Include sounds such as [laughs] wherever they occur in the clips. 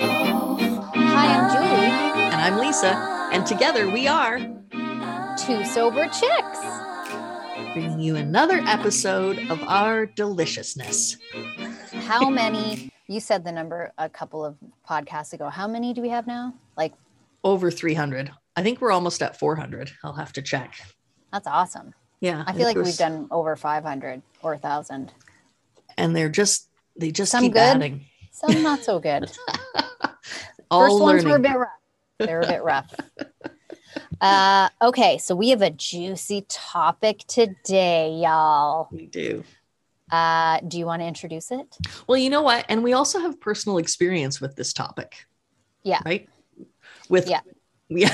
Hi, I'm Julie. And I'm Lisa. And together we are Two sober chicks. bringing you another episode of our deliciousness. How [laughs] many? You said the number a couple of podcasts ago. How many do we have now? Like, Over 300. I think we're almost at 400. I'll have to check. that's awesome. Yeah. I feel like we've done over 500 or 1,000. And they're just, they just Some keep good, adding. Some not so good. [laughs] All First ones were a learning. bit rough. They're a bit rough. Uh, okay, so we have a juicy topic today, y'all. We do. Uh, do you want to introduce it? Well, you know what? And we also have personal experience with this topic. Yeah. Right? With, Yeah. [laughs]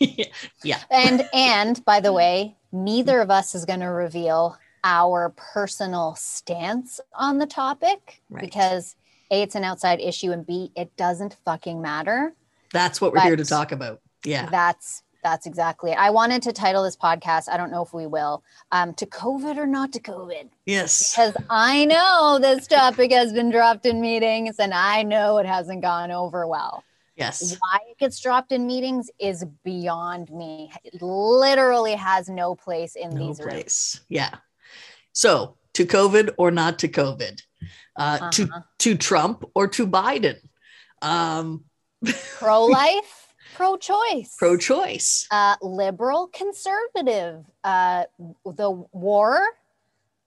Yeah. yeah. And and by the way, neither of us is going to reveal our personal stance on the topic Right. because A, it's an outside issue, and B, it doesn't fucking matter. That's what we're here to talk about. Yeah. That's that's exactly it. I wanted to title this podcast, I don't know if we will, um, to COVID or not to COVID. Yes. Because I know this topic has been dropped in meetings and I know it hasn't gone over well. Yes. Why it gets dropped in meetings is beyond me. It literally has no place in No these rooms. Yeah. So to COVID or not to COVID, uh, to Uh-huh. to Trump or to Biden, um, [laughs] Pro-life, pro-choice, pro-choice. uh, liberal, conservative, uh, the war,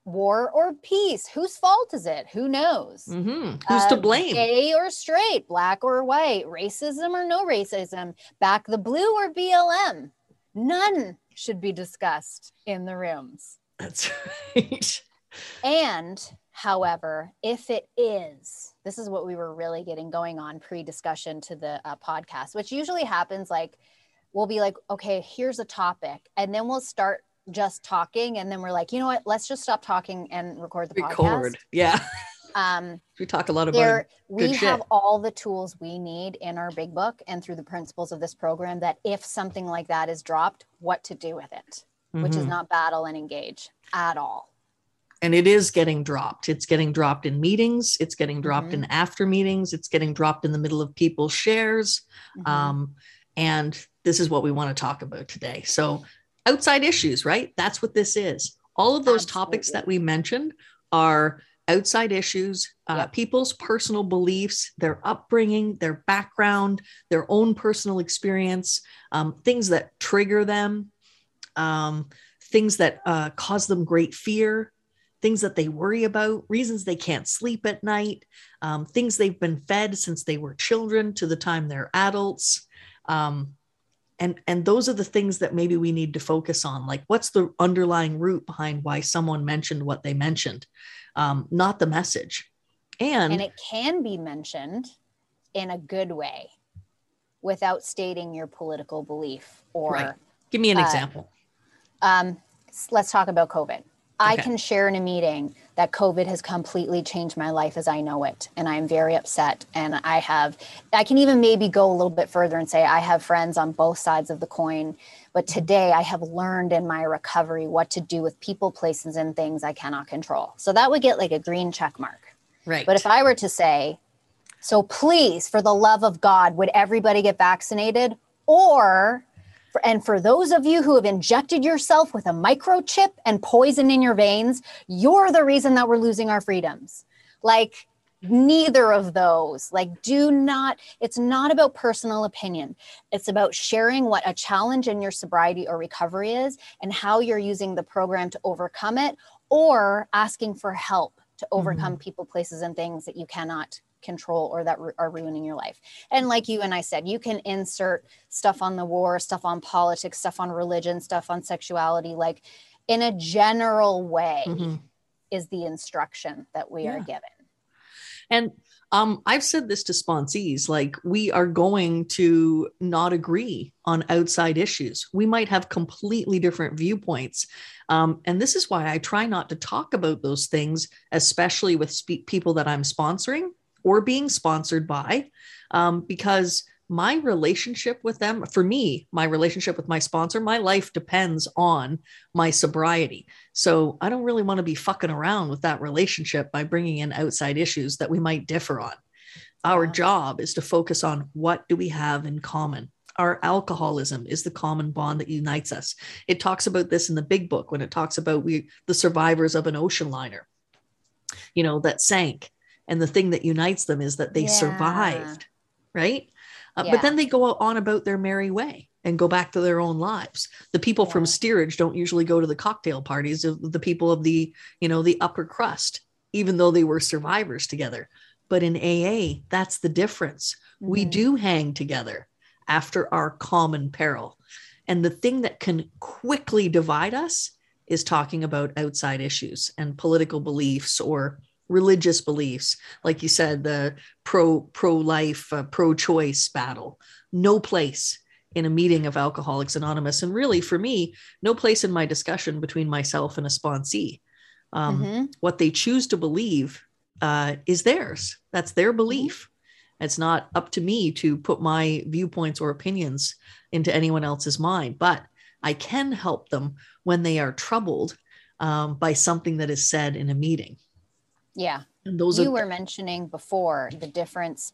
war or peace. Whose fault is it? Who knows? Mhm. Who's to Uh, blame? Gay or straight, black or white, racism or no racism, back the blue or BLM. None should be discussed in the rooms. That's right. And, however, if it is, this is what we were really getting going on pre discussion to the uh, podcast, which usually happens like we'll be like, okay, here's a topic. And then we'll start just talking. And then we're like, you know what? Let's just stop talking and record the Record. podcast. Yeah. Um, We talk a lot about there we Good have all the tools we need in our big book and through the principles of this program that if something like that is dropped what to do with it which is Mhm. not battle and engage at all and it is getting dropped. It's getting dropped in meetings. It's getting dropped Mm-hmm. in after meetings. It's getting dropped in the middle of people's shares. Mhm. Um, and this is what we want to talk about today. So, outside issues, right? That's what this is. All of those topics that we mentioned are outside issues, uh, Yep. people's personal beliefs, their upbringing, their background, their own personal experience, um, things that trigger them, um, things that uh, cause them great fear. Things that they worry about, reasons they can't sleep at night, um, things they've been fed since they were children to the time they're adults um, and and those are the things that maybe we need to focus on like what's the underlying root behind why someone mentioned what they mentioned um, not the message and, and it can be mentioned in a good way without stating your political belief or Right. give me an uh, example um, let's talk about COVID. I can share in a meeting that COVID has completely changed my life as I know it. And I'm very upset. And I have, I can even maybe go a little bit further and say I have friends on both sides of the coin. But today I have learned in my recovery what to do with people, places, and things I cannot control. So that would get like a green check mark. right But if I were to say, so please, for the love of God, would everybody get vaccinated? Or, and for those of you who have injected yourself with a microchip and poison in your veins, you're the reason that we're losing our freedoms. Like, neither of those. Like, do not, it's not about personal opinion. It's about sharing what a challenge in your sobriety or recovery is and how you're using the program to overcome it or asking for help to overcome mm-hmm. people, places, and things that you cannot control or that are ruining your life. And like you and I said, you can insert stuff on the war, stuff on politics, stuff on religion, stuff on sexuality, like in a general way Mhm. is the instruction that we are given. and um, I've said this to sponsees like, we are going to not agree on outside issues. We might have completely different viewpoints. Um, and this is why I try not to talk about those things, especially with spe- people that I'm sponsoring or being sponsored by, um, because my relationship with them, for me, my relationship with my sponsor, my life depends on my sobriety. So I don't really want to be fucking around with that relationship by bringing in outside issues that we might differ on. Our job is to focus on what do we have in common. Our alcoholism is the common bond that unites us. It talks about this in the big book when it talks about we the survivors of an ocean liner, you know, that sank. And the thing that unites them is that they Yeah. survived, right? Uh, Yeah. But then they go on about their merry way and go back to their own lives. The people from steerage don't usually go to the cocktail parties of the people of the, you know, the upper crust, even though they were survivors together. But in AA, that's the difference. We Mhm. do hang together after our common peril. And the thing that can quickly divide us is talking about outside issues and political beliefs or religious beliefs like you said the pro pro life uh, pro choice battle. No place in a meeting of alcoholics anonymous and really for me no place in my discussion between myself and a sponsee. Um, Mhm. what they choose to believe uh, is theirs. That's their belief. It's not up to me to put my viewpoints or opinions into anyone else's mind but i can help them when they are troubled um, by something that is said in a meeting Yeah. and those you are were mentioning before the difference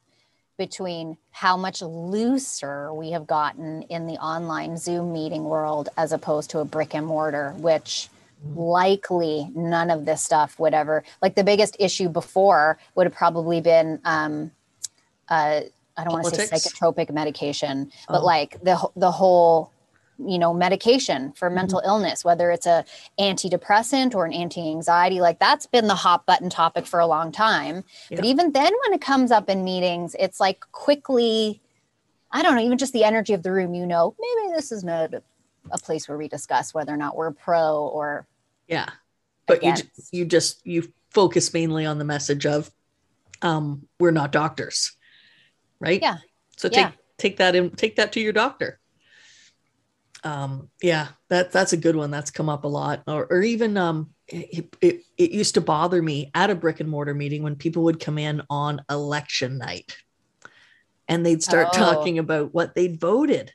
between how much looser we have gotten in the online Zoom meeting world as opposed to a brick and mortar, which likely none of this stuff would ever like the biggest issue before would have probably been um uh I don't want to say psychotropic medication, but Oh. like the the whole you know medication for Mm-hmm. mental illness whether it's a antidepressant or an anti-anxiety like that's been the hot button topic for a long time but even then when it comes up in meetings it's like quickly i don't know even just the energy of the room you know maybe this is not a, place where we discuss whether or not we're pro or yeah but you, ju- you just you focus mainly on the message of um we're not doctors right Yeah. so take Yeah. take that in take that to your doctor um yeah that that's a good one. That's come up a lot. Or, or even um it, it, it used to bother me at a brick and mortar meeting when people would come in on election night. And they'd start Oh. talking about what they'd voted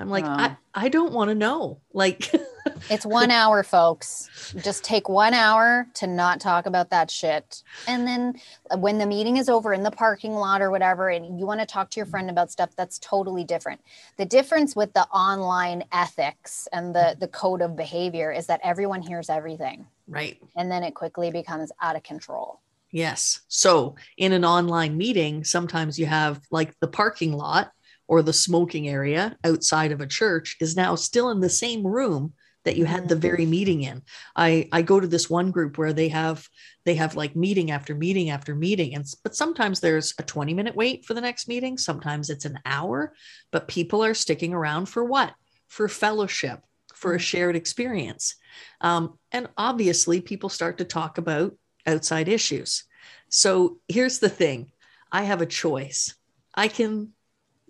i'm like Oh. i i don't want to know like [laughs] it's one hour folks. Just take one hour to not talk about that shit. And then when the meeting is over in the parking lot or whatever and you want to talk to your friend about stuff that's totally different. The difference with the online ethics and the the code of behavior is that everyone hears everything. Right. And then it quickly becomes out of control. Yes. So in an online meeting, sometimes you have like the parking lot or the smoking area outside of a church is now still in the same room that you had the very meeting in. I I go to this one group where they have they have like meeting after meeting after meeting and but sometimes there's a 20 minute wait for the next meeting, sometimes it's an hour, but people are sticking around for what? For fellowship, for a Mhm. shared experience. Um, and obviously people start to talk about outside issues. So here's the thing I have a choice. I can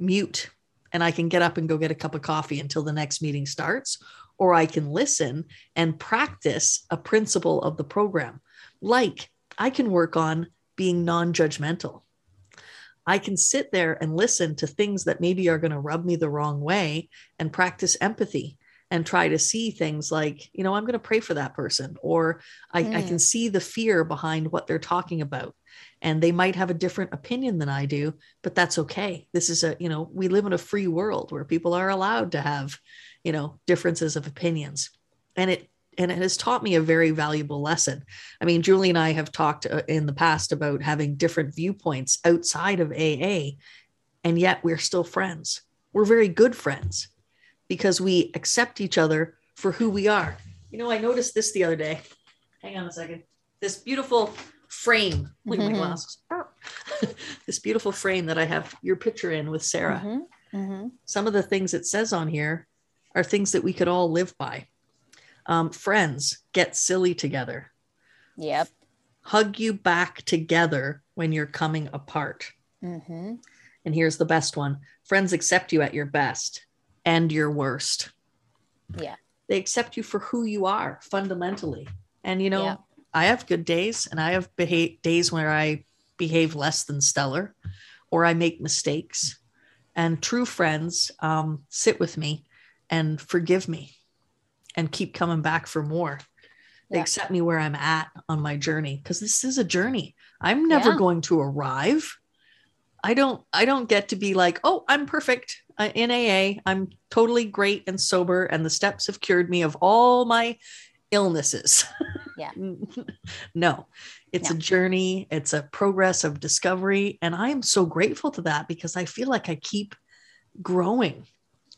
mute and I can get up and go get a cup of coffee until the next meeting starts, or I can listen and practice a principle of the program. Like I can work on being non judgmental. I can sit there and listen to things that maybe are going to rub me the wrong way and practice empathy and try to see things like, you know, I'm going to pray for that person, or I, I Mm. can see the fear behind what they're talking about. And they might have a different opinion than I do, but that's okay. This is a, you know, we live in a free world where people are allowed to have, you know, differences of opinions. And it, and it has taught me a very valuable lesson. I mean, Julie and I have talked uh, in the past about having different viewpoints outside of AA, and yet we're still friends. We're very good friends because we accept each other for who we are. You know, I noticed this the other day. Hang on a second. This beautiful frame. Look at my glasses. this beautiful frame that I have your picture in with Sarah. Mhm, mhm. Some of the things it says on here are things that we could all live by. Um, friends get silly together. Yep. Hug you back together when you're coming apart. hmm And here's the best one friends accept you at your best and your worst. Yeah. They accept you for who you are fundamentally. And, you know, Yeah. I have good days and I have days where I behave less than stellar or I make mistakes. and true friends um, sit with me and forgive me and keep coming back for more. They Yeah. accept me where I'm at on my journey because this is a journey. I'm never Yeah. going to arrive. I don't I don't get to be like, "Oh, I'm perfect uh, in AA. I'm totally great and sober and the steps have cured me of all my illnesses." [laughs] Yeah. [laughs] no. It's a journey, it's a progress of discovery and I am so grateful to that because I feel like I keep growing.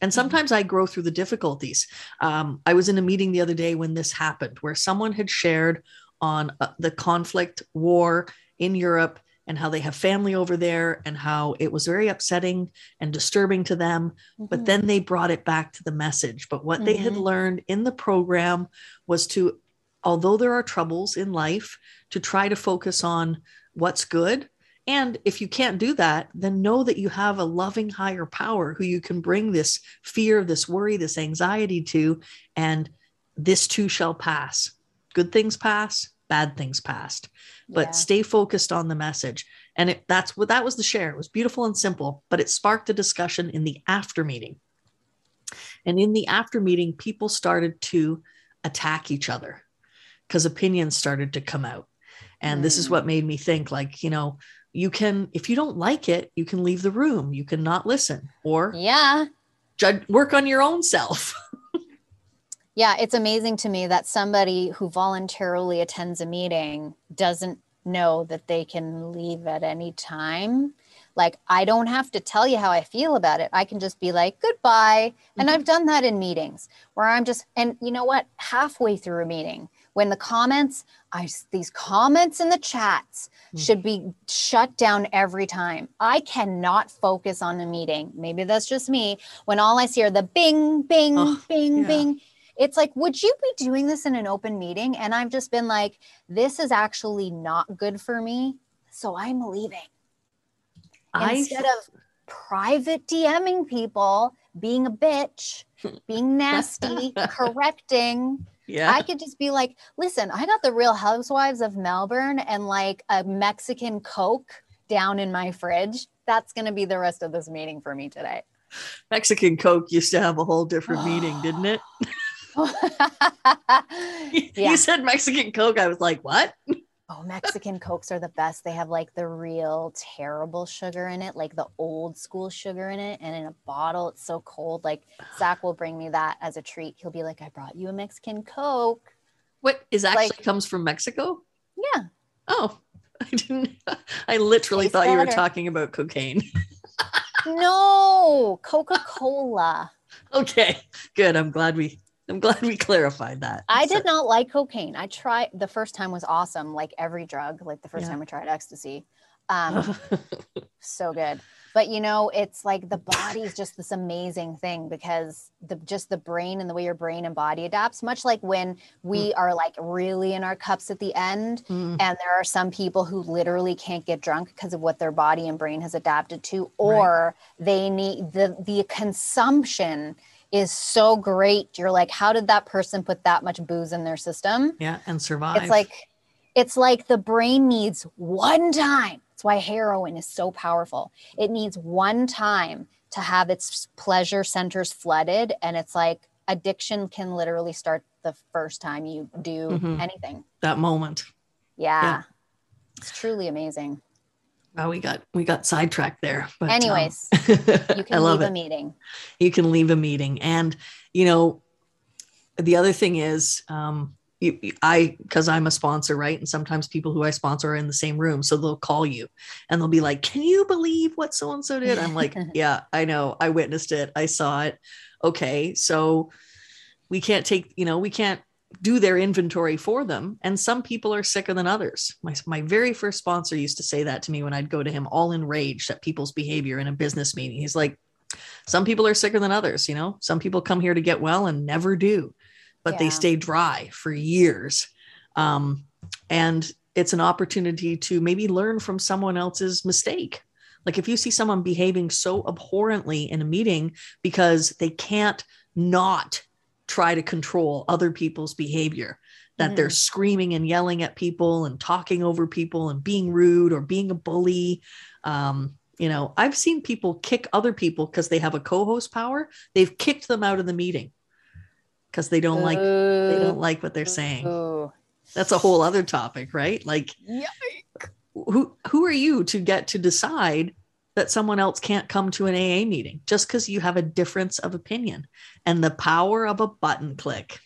And sometimes I grow through the difficulties. Um, I was in a meeting the other day when this happened, where someone had shared on uh, the conflict, war in Europe, and how they have family over there, and how it was very upsetting and disturbing to them. But Mhm. then they brought it back to the message. But what they had Mhm. learned in the program was to, although there are troubles in life, to try to focus on what's good. And if you can't do that, then know that you have a loving higher power who you can bring this fear, this worry, this anxiety to, and this too shall pass. Good things pass, bad things passed but Yeah. stay focused on the message and it, that's what that was the share it was beautiful and simple but it sparked a discussion in the after meeting and in the after meeting people started to attack each other because opinions started to come out and this is Mm. what made me think like you know you can if you don't like it you can leave the room you can not listen or yeah. judge work on your own self [laughs] Yeah, it's amazing to me that somebody who voluntarily attends a meeting doesn't know that they can leave at any time. Like, I don't have to tell you how I feel about it. I can just be like, goodbye. And Mhm. I've done that in meetings where I'm just, and you know what? Halfway through a meeting, when the comments, I, these comments in the chats Mm. should be shut down every time. I cannot focus on a meeting. Maybe that's just me. When all I see are the bing, bing, Ugh, bing, yeah. bing. It's like, would you be doing this in an open meeting? And I've just been like, this is actually not good for me. So I'm leaving. I Instead of private DMing people, being a bitch, being nasty, correcting, [laughs] yeah I could just be like, listen, I got the real housewives of Melbourne and like a Mexican Coke down in my fridge. That's going to be the rest of this meeting for me today. mexican coke used to have a whole different [sighs] meaning didn't it [laughs] yeah. [laughs] you said mexican coke i was like what Oh, Mexican Cokes are the best. They have like the real terrible sugar in it, like the old school sugar in it, and in a bottle. It's so cold. Like Zach will bring me that as a treat. He'll be like, I brought you a Mexican Coke. What is actually Like- comes from Mexico? Yeah. Oh, [laughs] I didn't. I literally Tastes thought you were talking about cocaine. No, Coca Cola. [laughs] okay, good. I'm glad we. I'm glad we clarified that. I So- did not like cocaine. I tried the first time was awesome, like every drug, like the first Yeah. time we tried ecstasy. Um, [laughs] so good. But you know, it's like the body is just this amazing thing because the just the brain and the way your brain and body adapts, much like when we are like really in our cups at the end. Mm, And there are some people who literally can't get drunk because of what their body and brain has adapted to, or they need the the consumption is so great. You're like, how did that person put that much booze in their system? yeah, and survive. It's like it's like the brain needs one time. That's why heroin is so powerful. It needs one time to have its pleasure centers flooded and it's like addiction can literally start the first time you do Mhm. anything. that moment. Yeah. Yeah. It's truly amazing. Oh, we got we got sidetracked there. But um, Anyways, [laughs] You I can love leave it. a meeting. you can leave a meeting and you know the other thing is um you, you- i because i'm a sponsor right and sometimes people who i sponsor are in the same room so they'll call you and they'll be like can you believe what so and so did i'm like [laughs] yeah i know i witnessed it i saw it okay so we can't take you know we can't do their inventory for them. And some people are sicker than others. My, my very first sponsor used to say that to me when i'd go to him all enraged at people's behavior in a business meeting. He's like some people are sicker than others you know? Some people come here to get well and never do but they stay dry for years. Um, and it's an opportunity to maybe learn from someone else's mistake. Like if you see someone behaving so abhorrently in a meeting because they can't not try to control other people's behavior that they're screaming and yelling at people and talking over people and being rude or being a bully um, You know, I've seen people kick other people because they have a co-host power. They've kicked them out of the meeting because they don't like they don't like what they're saying. Ooh. That's a whole other topic, right? Like who who are you to get to decide that someone else can't come to an AA meeting just because you have a difference of opinion and the power of a button click.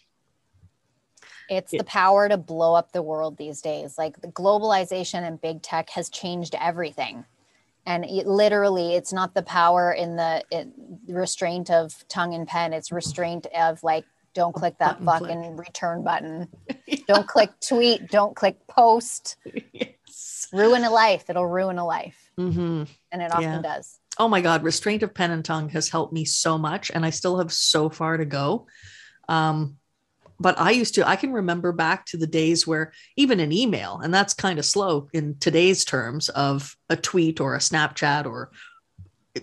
It's the power to blow up the world these days. Like the globalization and big tech has changed everything. And it, literally, it's not the power in the it, restraint of tongue and pen. It's mm-hmm. restraint of like, don't click that fucking return button. [laughs] Don't click tweet. Don't click post. [laughs] yes. Ruin a life. It'll ruin a life. Hmm And it often Yeah. does. oh my god restraint of pen and tongue has helped me so much and i still have so far to go um, but i used to i can remember back to the days where even an email and that's kind of slow in today's terms of a tweet or a snapchat or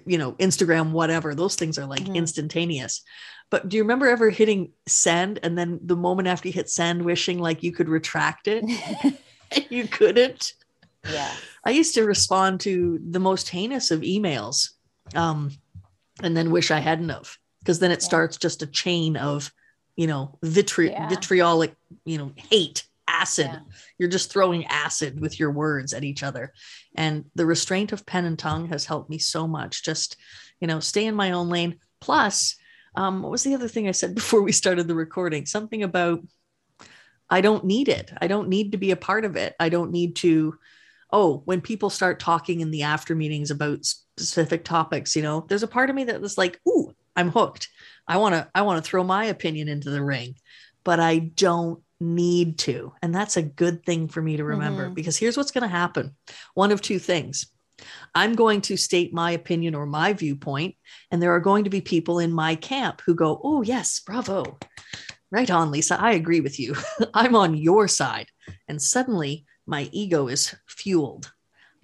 you know instagram whatever those things are like Mhm. instantaneous but do you remember ever hitting send and then the moment after you hit send wishing like you could retract it [laughs] [laughs] you couldn't yeah. I used to respond to the most heinous of emails um, and then wish I hadn't of because then it Yeah. starts just a chain of, you know, vitri- Yeah. vitriolic, you know, hate, acid. Yeah. You're just throwing acid with your words at each other. And the restraint of pen and tongue has helped me so much. Just, you know, stay in my own lane. Plus, um, what was the other thing I said [laughs] before we started the recording? Something about I don't need it. I don't need to be a part of it. I don't need to. Oh, when people start talking in the after meetings about specific topics, you know, there's a part of me that was like, "Ooh, I'm hooked. I want to. I want to throw my opinion into the ring, but I don't need to." And that's a good thing for me to remember Mhm. because here's what's going to happen: one of two things. I'm going to state my opinion or my viewpoint, and there are going to be people in my camp who go, "Oh, yes, bravo." Right on, Lisa. I agree with you. [laughs] I'm on your side. And suddenly my ego is fueled.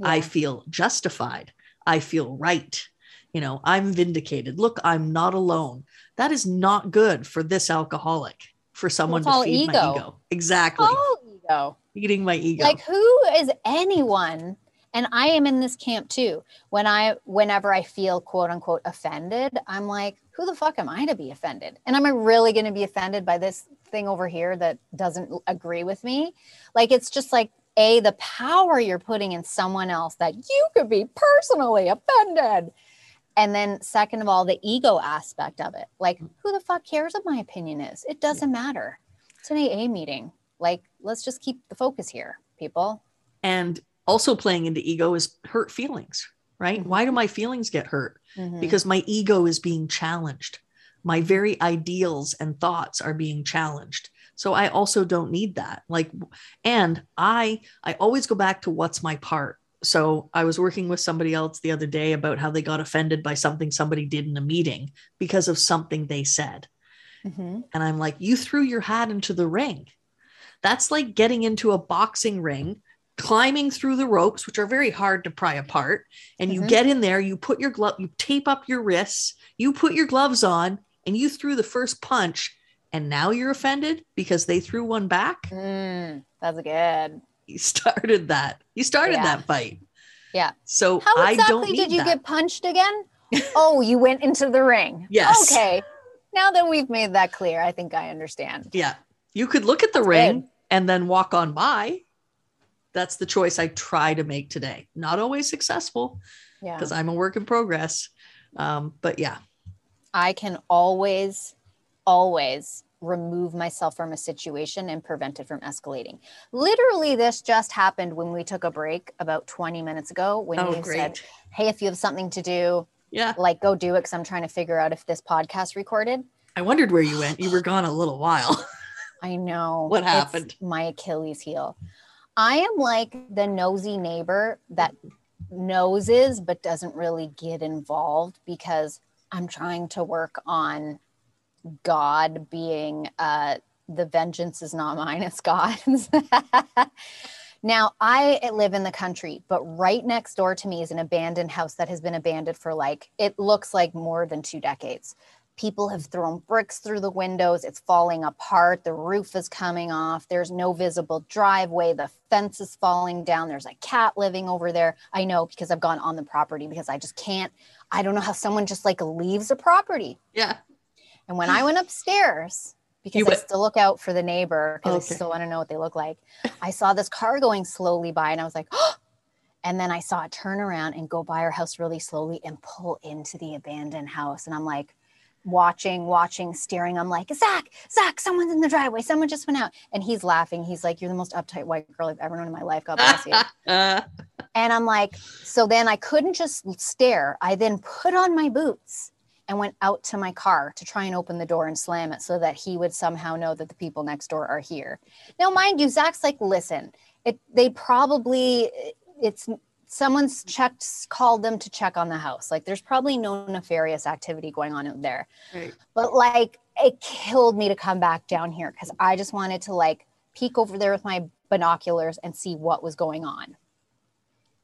I feel justified. I feel right. You know, I'm vindicated. Look, I'm not alone. That is not good for this alcoholic, for someone it's to all feed my ego. ego. Exactly. Oh, ego. Feeding my ego. like who is anyone and i am in this camp too when i whenever i feel quote unquote offended i'm like who the fuck am i to be offended and am i really going to be offended by this thing over here that doesn't agree with me like it's just like a the power you're putting in someone else that you could be personally offended and then second of all the ego aspect of it like who the fuck cares what my opinion is it doesn't matter it's an aa meeting like let's just keep the focus here people and also playing into ego is hurt feelings, right? Mhm. Why do my feelings get hurt? Mhm. because my ego is being challenged. My very ideals and thoughts are being challenged. So I also don't need that. Like and I I always go back to what's my part. So I was working with somebody else the other day about how they got offended by something somebody did in a meeting because of something they said. Mhm. And I'm like, you threw your hat into the ring. That's like getting into a boxing ring, climbing through the ropes, which are very hard to pry apart. And you Mhm. get in there, you put your glove, you tape up your wrists, you put your gloves on, and you threw the first punch. And now you're offended because they threw one back. Mm, that's good. You started that. You started Yeah. that fight. Yeah. So How exactly did you that. get punched again? oh, you went into the ring. Yes. Okay. Now that we've made that clear, I think I understand. Yeah. You could look at the That's ring good. and then walk on by. That's the choice I try to make today. Not always successful Yeah. because I'm a work in progress. Um, but yeah, I can always, always remove myself from a situation and prevent it from escalating. Literally, this just happened when we took a break about 20 minutes ago when oh, you great. said, Hey, if you have something to do, yeah. like go do it because I'm trying to figure out if this podcast recorded. I wondered where you went. You were gone a little while. [laughs] I know. What It's happened? my Achilles heel. I am like the nosy neighbor that noses but doesn't really get involved because I'm trying to work on God being uh the vengeance is not [laughs] mine, it's God's. [laughs] now I live in the country, but right next door to me is an abandoned house that has been abandoned for like it looks like more than two decades People have thrown bricks through the windows. It's falling apart. The roof is coming off. There's no visible driveway. The fence is falling down. There's a cat living over there. I know because I've gone on the property because I just can't. I don't know how someone just like leaves a property. Yeah. And when I went upstairs, because I still look out for the neighbor because Okay. I still want to know what they look like, I saw this car going slowly by and I was like, oh. And then I saw it turn around and go by our house really slowly and pull into the abandoned house. And I'm like, watching, watching, staring. I'm like, Zach, Zach, someone's in the driveway. Someone just went out. And he's laughing. He's like, You're the most uptight white girl I've ever known in my life. God bless you. [laughs] And I'm like, so then I couldn't just stare. I then put on my boots and went out to my car to try and open the door and slam it so that he would somehow know that the people next door are here. Now, mind you, Zach's like, listen, it they probably it's someone's checked called them to check on the house. Like there's probably no nefarious activity going on out there. right. But like it killed me to come back down here because I just wanted to like peek over there with my binoculars and see what was going on.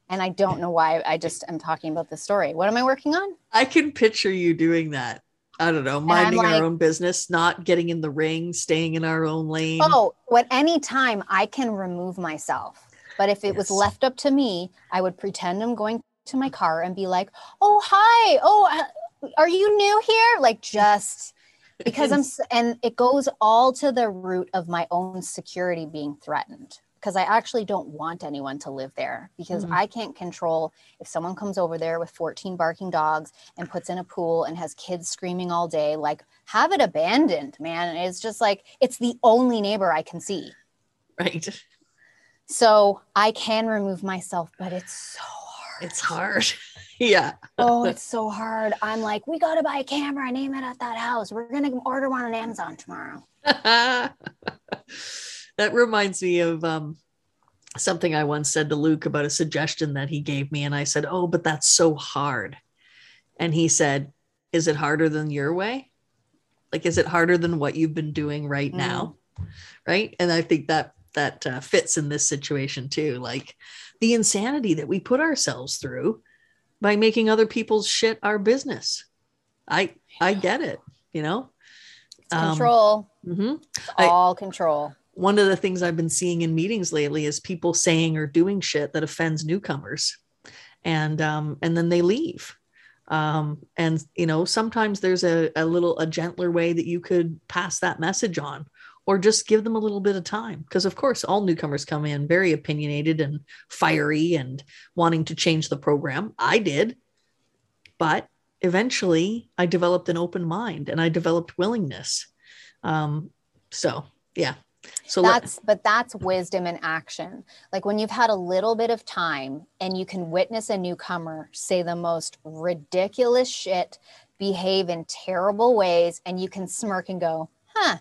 And I don't know why I just am talking about this story. What am I working on? I can picture you doing that. I don't know, minding like- our own business, not getting in the ring, staying in our own lane. Oh, what any time I can remove myself. But if it was left up to me, I would pretend I'm going to my car and be like, "Oh, hi. Oh, uh, are you new here?" Like just because I'm [laughs] and it goes all to the root of my own security being threatened because I actually don't want anyone to live there because Mhm. I can't control if someone comes over there with 14 barking dogs and puts in a pool and has kids screaming all day like have it abandoned man it's just like it's the only neighbor I can see right. so I can remove myself but it's so hard It's hard. [laughs] yeah. oh [laughs] it's so hard I'm like we got to buy a camera and aim it at that house we're going to order one on Amazon tomorrow [laughs] that reminds me of um, something I once said to Luke about a suggestion that he gave me. And I said, Oh, but that's so hard. And he said, Is it harder than your way? Like, is it harder than what you've been doing right now? Right. And I think that that uh, fits in this situation too. Like the insanity that we put ourselves through by making other people's shit our business. I I get it, you know. it's Um, control It's I- all control one of the things I've been seeing in meetings lately is people saying or doing shit that offends newcomers, and um, and then they leave. Um, and you know, sometimes there's a, a little a gentler way that you could pass that message on, or just give them a little bit of time. Because of course, all newcomers come in very opinionated and fiery and wanting to change the program. I did, but eventually, I developed an open mind and I developed willingness. Um, so yeah. So let- that's but that's wisdom in action. Like when you've had a little bit of time and you can witness a newcomer say the most ridiculous shit behave in terrible ways and you can smirk and go huh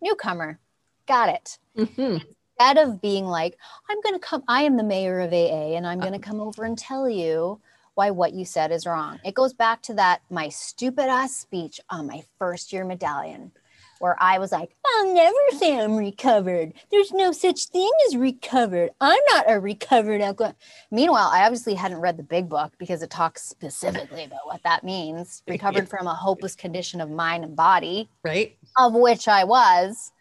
newcomer got it. Mhm. instead of being like i'm going to come i am the mayor of aa and i'm going to come over and tell you why what you said is wrong. It goes back to that my stupid ass speech on my first year medallion where I was like, I'll never say I'm recovered. There's no such thing as recovered. I'm not a recovered alcoholic. Meanwhile, I obviously hadn't read the big book because it talks specifically about what that means. Recovered from a hopeless condition of mind and body, right? of which I was.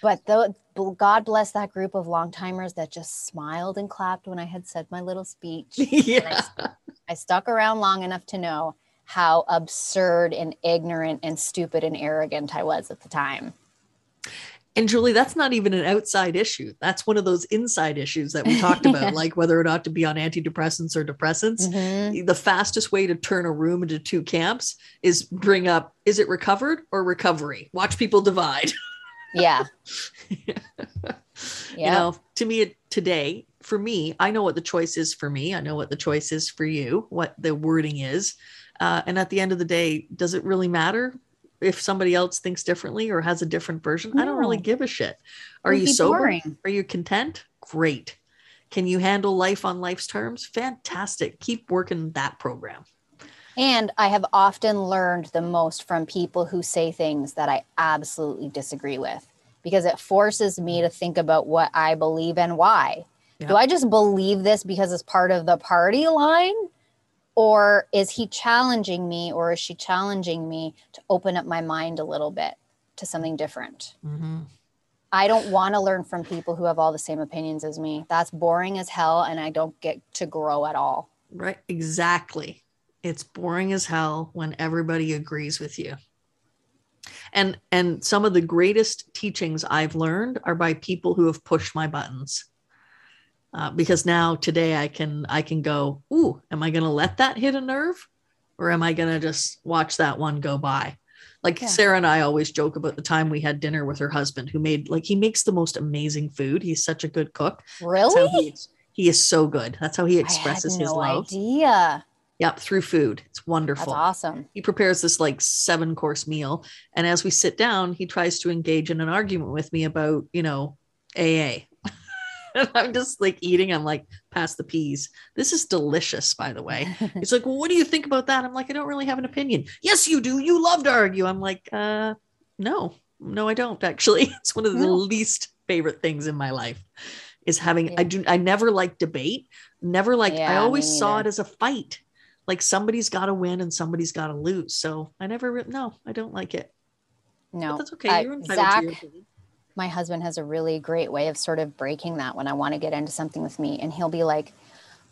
But though God bless that group of long timers that just smiled and clapped when I had said my little speech. [laughs] yeah. I stuck around long enough to know how absurd and ignorant and stupid and arrogant I was at the time. And Julie, that's not even an outside issue. That's one of those inside issues that we talked [laughs] about, like whether or not to be on antidepressants or depressants. Mhm. The fastest way to turn a room into two camps is bring up is it recovered or recovery? Watch people divide. [laughs] Yeah. [laughs] You Yeah. know, to me today, for me, I know what the choice is for me. I know what the choice is for you, what the wording is. Uh, and at the end of the day, does it really matter if somebody else thinks differently or has a different version? I don't really give a shit. Are you sober? boring. Are you content? Great. Can you handle life on life's terms? Fantastic. Keep working that program. And I have often learned the most from people who say things that I absolutely disagree with because it forces me to think about what I believe and why. Do I just believe this because it's part of the party line? Or is he challenging me or is she challenging me to open up my mind a little bit to something different? Mm-hmm. I don't want to learn from people who have all the same opinions as me. That's boring as hell and I don't get to grow at all. Right. Exactly. It's boring as hell when everybody agrees with you. And and some of the greatest teachings I've learned are by people who have pushed my buttons. Uh, because now today I can I can go, ooh, am I going to let that hit a nerve, or am I going to just watch that one go by? Like Yeah. Sarah and I always joke about the time we had dinner with her husband, who made like he makes the most amazing food. He's such a good cook. Really? he, he is so good. That's how he expresses his no love. idea. Yep, through food. It's That's wonderful. awesome. He prepares this like seven course meal. And as we sit down, he tries to engage in an argument with me about, you know, AA. And [laughs] I'm just like eating. I'm like, pass the peas. This is delicious, by the way. [laughs] He's like, well, what do you think about that? I'm like, I don't really have an opinion. Yes, you do. You love to argue. I'm like, uh, no, no, I don't actually. [laughs] It's one of the No. least favorite things in my life is having, Yeah. I do, I never like debate. Never like, I Yeah, me always saw it as a fight. Like somebody's got to win and somebody's got to lose. So I never, no, I don't like it. But no. that's okay. Uh, You're entitled to your Zach, opinion. My husband has a really great way of sort of breaking that when I want to get into something with me. And he'll be like,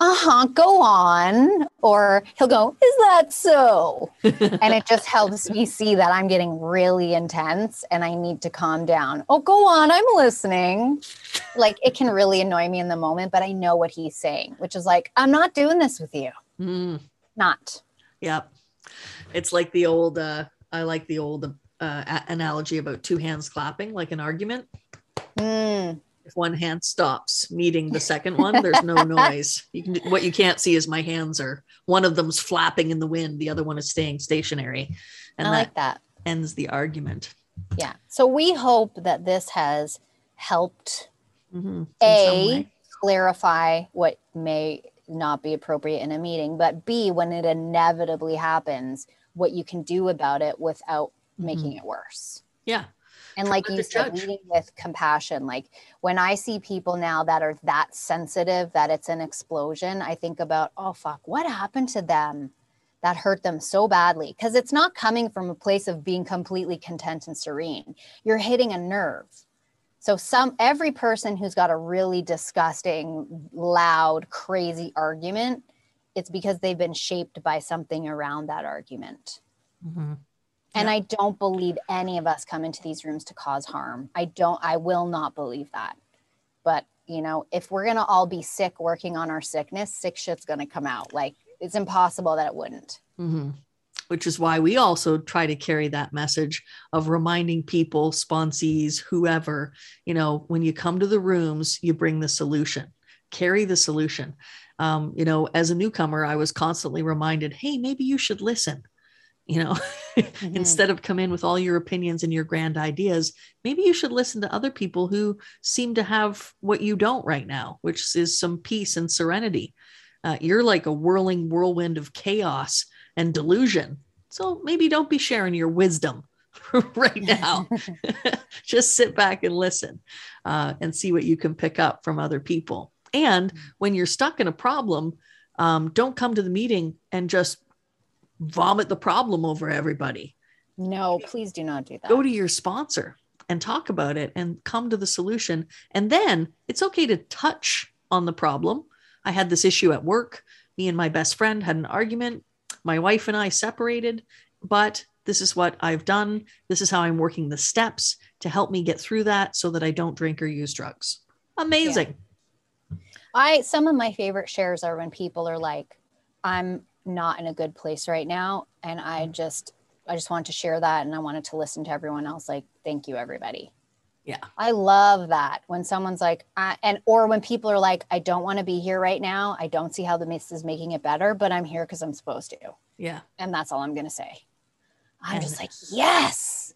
uh huh, go on. Or he'll go, is that so? [laughs] and it just helps me see that I'm getting really intense and I need to calm down. Oh, go on, I'm listening. Like it can really annoy me in the moment, but I know what he's saying, which is like, I'm not doing this with you. Mm. Not. Yep. It's like the old, uh, I like the old uh, analogy about two hands clapping, like an argument. Mm, If one hand stops meeting the second one, there's no noise. You can, what you can't see is my hands are, one of them's flapping in the wind, the other one is staying stationary. And I that like that. ends the argument. Yeah. So we hope that this has helped Mhm. A, clarify what may not be appropriate in a meeting, but B, when it inevitably happens, what you can do about it without Mhm. making it worse. Yeah. And like you said, judge. leading with compassion. Like when I see people now that are that sensitive that it's an explosion, I think about, oh, fuck, what happened to them that hurt them so badly? Because it's not coming from a place of being completely content and serene. You're hitting a nerve. So some every person who's got a really disgusting, loud, crazy argument, it's because they've been shaped by something around that argument. Mhm. And Yeah. I don't believe any of us come into these rooms to cause harm. I don't, I will not believe that. But, you know, if we're going to all be sick working on our sickness, sick shit's going to come out. Like it's impossible that it wouldn't. Mhm. Which is why we also try to carry that message of reminding people, sponsees, whoever, you know, when you come to the rooms, you bring the solution, carry the solution. Um, you know, as a newcomer, I was constantly reminded, hey, maybe you should listen. You know, [laughs] Mhm. instead of come in with all your opinions and your grand ideas, maybe you should listen to other people who seem to have what you don't right now, which is some peace and serenity. Uh, you're like a whirling whirlwind of chaos and delusion. So maybe don't be sharing your wisdom [laughs] right now. [laughs] Just sit back and listen uh, and see what you can pick up from other people. And when you're stuck in a problem, um, don't come to the meeting and just vomit the problem over everybody. No, please do not do that. Go to your sponsor and talk about it and come to the solution. And then it's okay to touch on the problem. I had this issue at work. Me and my best friend had an argument. My wife and I separated, but this is what I've done. This is how I'm working the steps to help me get through that so that I don't drink or use drugs. Amazing. I some of my favorite shares are when people are like, I'm not in a good place right now. And I Mm. just I just wanted to share that and I wanted to listen to everyone else. Like, thank you, everybody. Yeah. I love that when someone's like, I, and or when people are like, I don't want to be here right now. I don't see how the mist is making it better, but I'm here because I'm supposed to. Yeah. And that's all I'm gonna say. I'm And- just like, yes.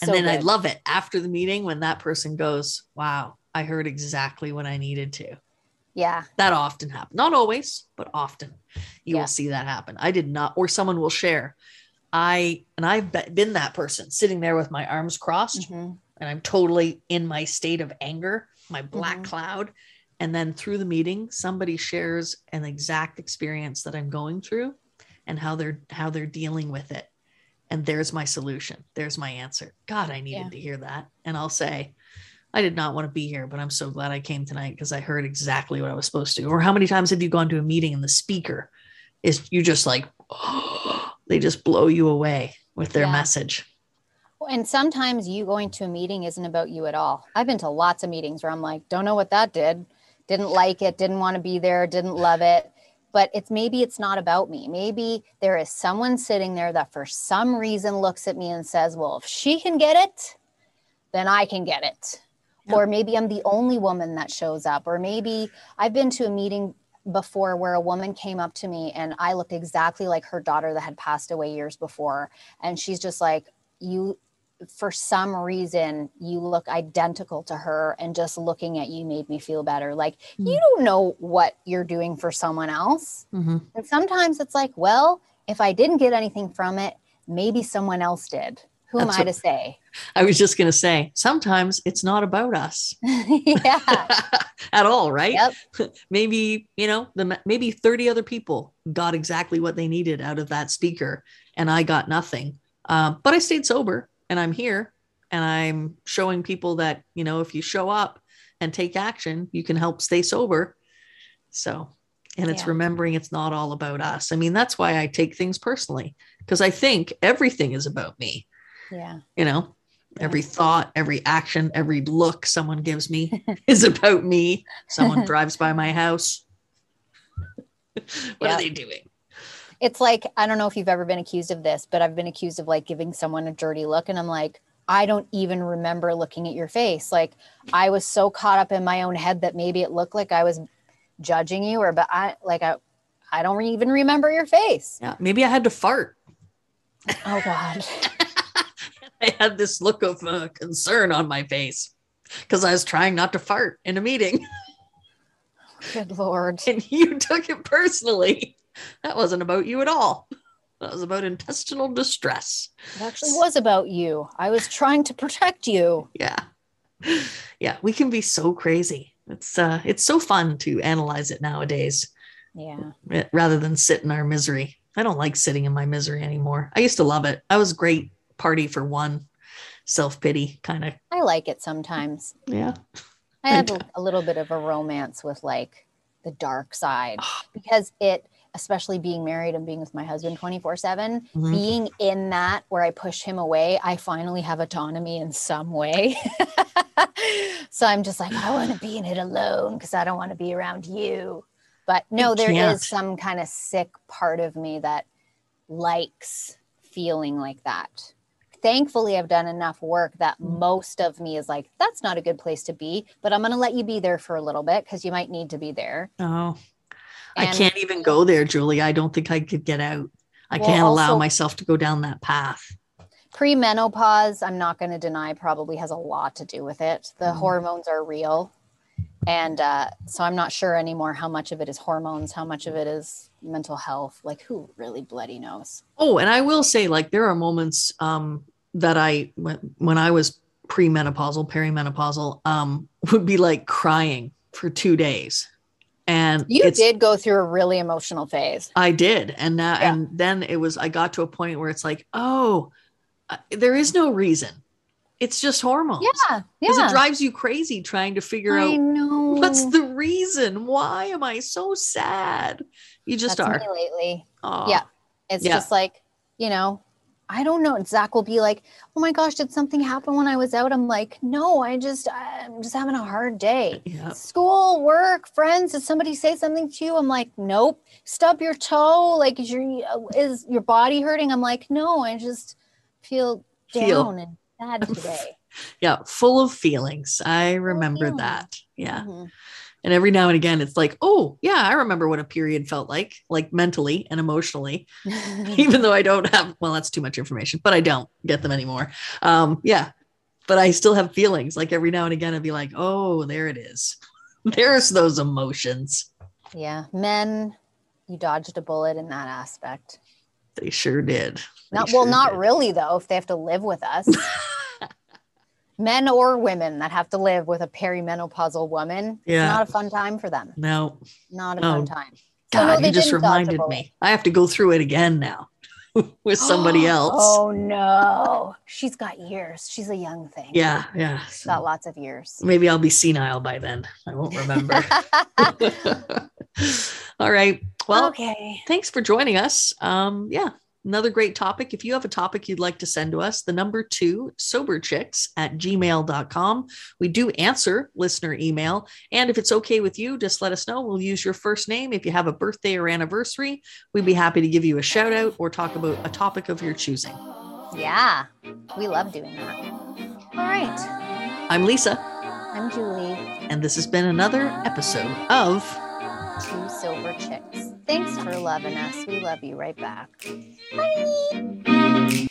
And So then I love it after the meeting when that person goes, Wow, I heard exactly what I needed to. Yeah. that often happens not always but often you Yeah. will see that happen i did not or someone will share i and i've been that person sitting there with my arms crossed Mhm. and i'm totally in my state of anger my black Mhm. cloud and then through the meeting somebody shares an exact experience that i'm going through and how they're how they're dealing with it and there's my solution there's my answer god i needed Yeah. to hear that and i'll say i did not want to be here but i'm so glad i came tonight because i heard exactly what i was supposed to or how many times have you gone to a meeting and the speaker is you just like [gasps] they just blow you away with their Yeah. message And sometimes you going to a meeting isn't about you at all. I've been to lots of meetings where I'm like, don't know what that did, didn't like it, didn't want to be there, didn't love it. But it's maybe it's not about me. Maybe there is someone sitting there that for some reason looks at me and says, well, if she can get it, then I can get it. Yep. Or maybe I'm the only woman that shows up. Or maybe I've been to a meeting before where a woman came up to me and I looked exactly like her daughter that had passed away years before. And she's just like, you for some reason you look identical to her and just looking at you made me feel better like Hmm. you don't know what you're doing for someone else Mhm. and sometimes it's like well if i didn't get anything from it maybe someone else did who That's am i to say? I was just going to say sometimes it's not about us. [laughs] Yeah. [laughs] At all right? Yep. [laughs] Maybe you know the maybe 30 other people got exactly what they needed out of that speaker and i got nothing. Um, but i stayed sober and i'm here and i'm showing people that you know if you show up and take action you can help stay sober. So and it's Yeah. remembering it's not all about us. I mean that's why i take things personally because i think everything is about me yeah. You know every Yeah. thought every action every look someone gives me [laughs] is about me. Someone [laughs] drives by my house. What Yeah. are they doing? It's like i don't know if you've ever been accused of this but i've been accused of like giving someone a dirty look and i'm like i don't even remember looking at your face. Like i was so caught up in my own head that maybe it looked like i was judging you or but i like i i don't even remember your face. Yeah maybe i had to fart. Oh god [laughs] i had this look of uh, concern on my face because i was trying not to fart in a meeting. [laughs] Good lord. And you took it personally. That wasn't about you at all. That was about intestinal distress. It actually was about you. I was trying to protect you. Yeah. Yeah we can be so crazy. It's uh it's so fun to analyze it nowadays. Yeah. Rather than sit in our misery. I don't like sitting in my misery anymore. I used to love it. I was great party for one self-pity kind of i like it sometimes yeah I have a, [laughs] a little bit of a romance with like the dark side because it, especially being married and being with my husband 24 7, Mhm. being in that where I push him away, I finally have autonomy in some way. [laughs] so I'm just like, I want to be in it alone because I don't want to be around you. But no, there is some kind of sick part of me that likes feeling like that. Thankfully, I've done enough work that Mm. most of me is like, that's not a good place to be, but I'm going to let you be there for a little bit because you might need to be there. oh i can't even go there julie i don't think i could get out i Well, can't allow also- myself to go down that path Premenopause, I'm not going to deny, probably has a lot to do with it. The Mhm. hormones are real. And uh, so I'm not sure anymore how much of it is hormones, how much of it is mental health. Like, who really bloody knows? Oh, and I will say, like, there are moments um, that I, when, when I was premenopausal, perimenopausal, um, [laughs] would be like crying for two days. And You did go through a really emotional phase. I did. And now, Yeah. and then it was, I got to a point where it's like, oh, uh, there is no reason. It's just hormones. Yeah. Because Yeah. it drives you crazy trying to figure I out know. what's the reason. Why am I so sad? You just That's are. lately. Aw. Yeah. It's Yeah. just like, you know, I don't know. And Zach will be like, oh my gosh, did something happen when I was out? I'm like, no, I just, I'm just having a hard day. [laughs] Yeah. School, work, friends. Did somebody say something to you? I'm like, nope. Stub your toe. Like, is your, is your body hurting? I'm like, no, I just feel down Feel. and sad [laughs] today. Yeah. Full of feelings. I remember that. Yeah. Mhm. And every now and again, it's like, oh, yeah, I remember what a period felt like, like mentally and emotionally, [laughs] [laughs] even though I don't have, well, that's too much information, but I don't get them anymore. Um, yeah. But I still have feelings. Like every now and again, I'd be like, oh, there it is. [laughs] There's those emotions. yeah. Men, you dodged a bullet in that aspect. They sure did. They Not well, not did. really though. If they have to live with us, men or women that have to live with a perimenopausal woman. Yeah. It's not a fun time for them. No, Not a No. fun time. So, no, God, you just didn't dodge a reminded me. I have to go through it again now [laughs] with somebody [gasps] else. Oh no. She's got years. She's a young thing. Yeah, yeah. She's got lots of years. Maybe I'll be senile by then. I won't remember. [laughs] [laughs] All right. Well, okay. thanks for joining us. Um, yeah, another great topic. If you have a topic you'd like to send to us, the number two, soberchicks at gmail.com. We do answer listener email. And if it's okay with you, just let us know. We'll use your first name. If you have a birthday or anniversary, we'd be happy to give you a shout out or talk about a topic of your choosing. Yeah. We love doing that. All right. I'm Lisa, I'm Julie. and this has been another episode of Two Sober Chicks. Thanks for loving us. We love you right back. Bye.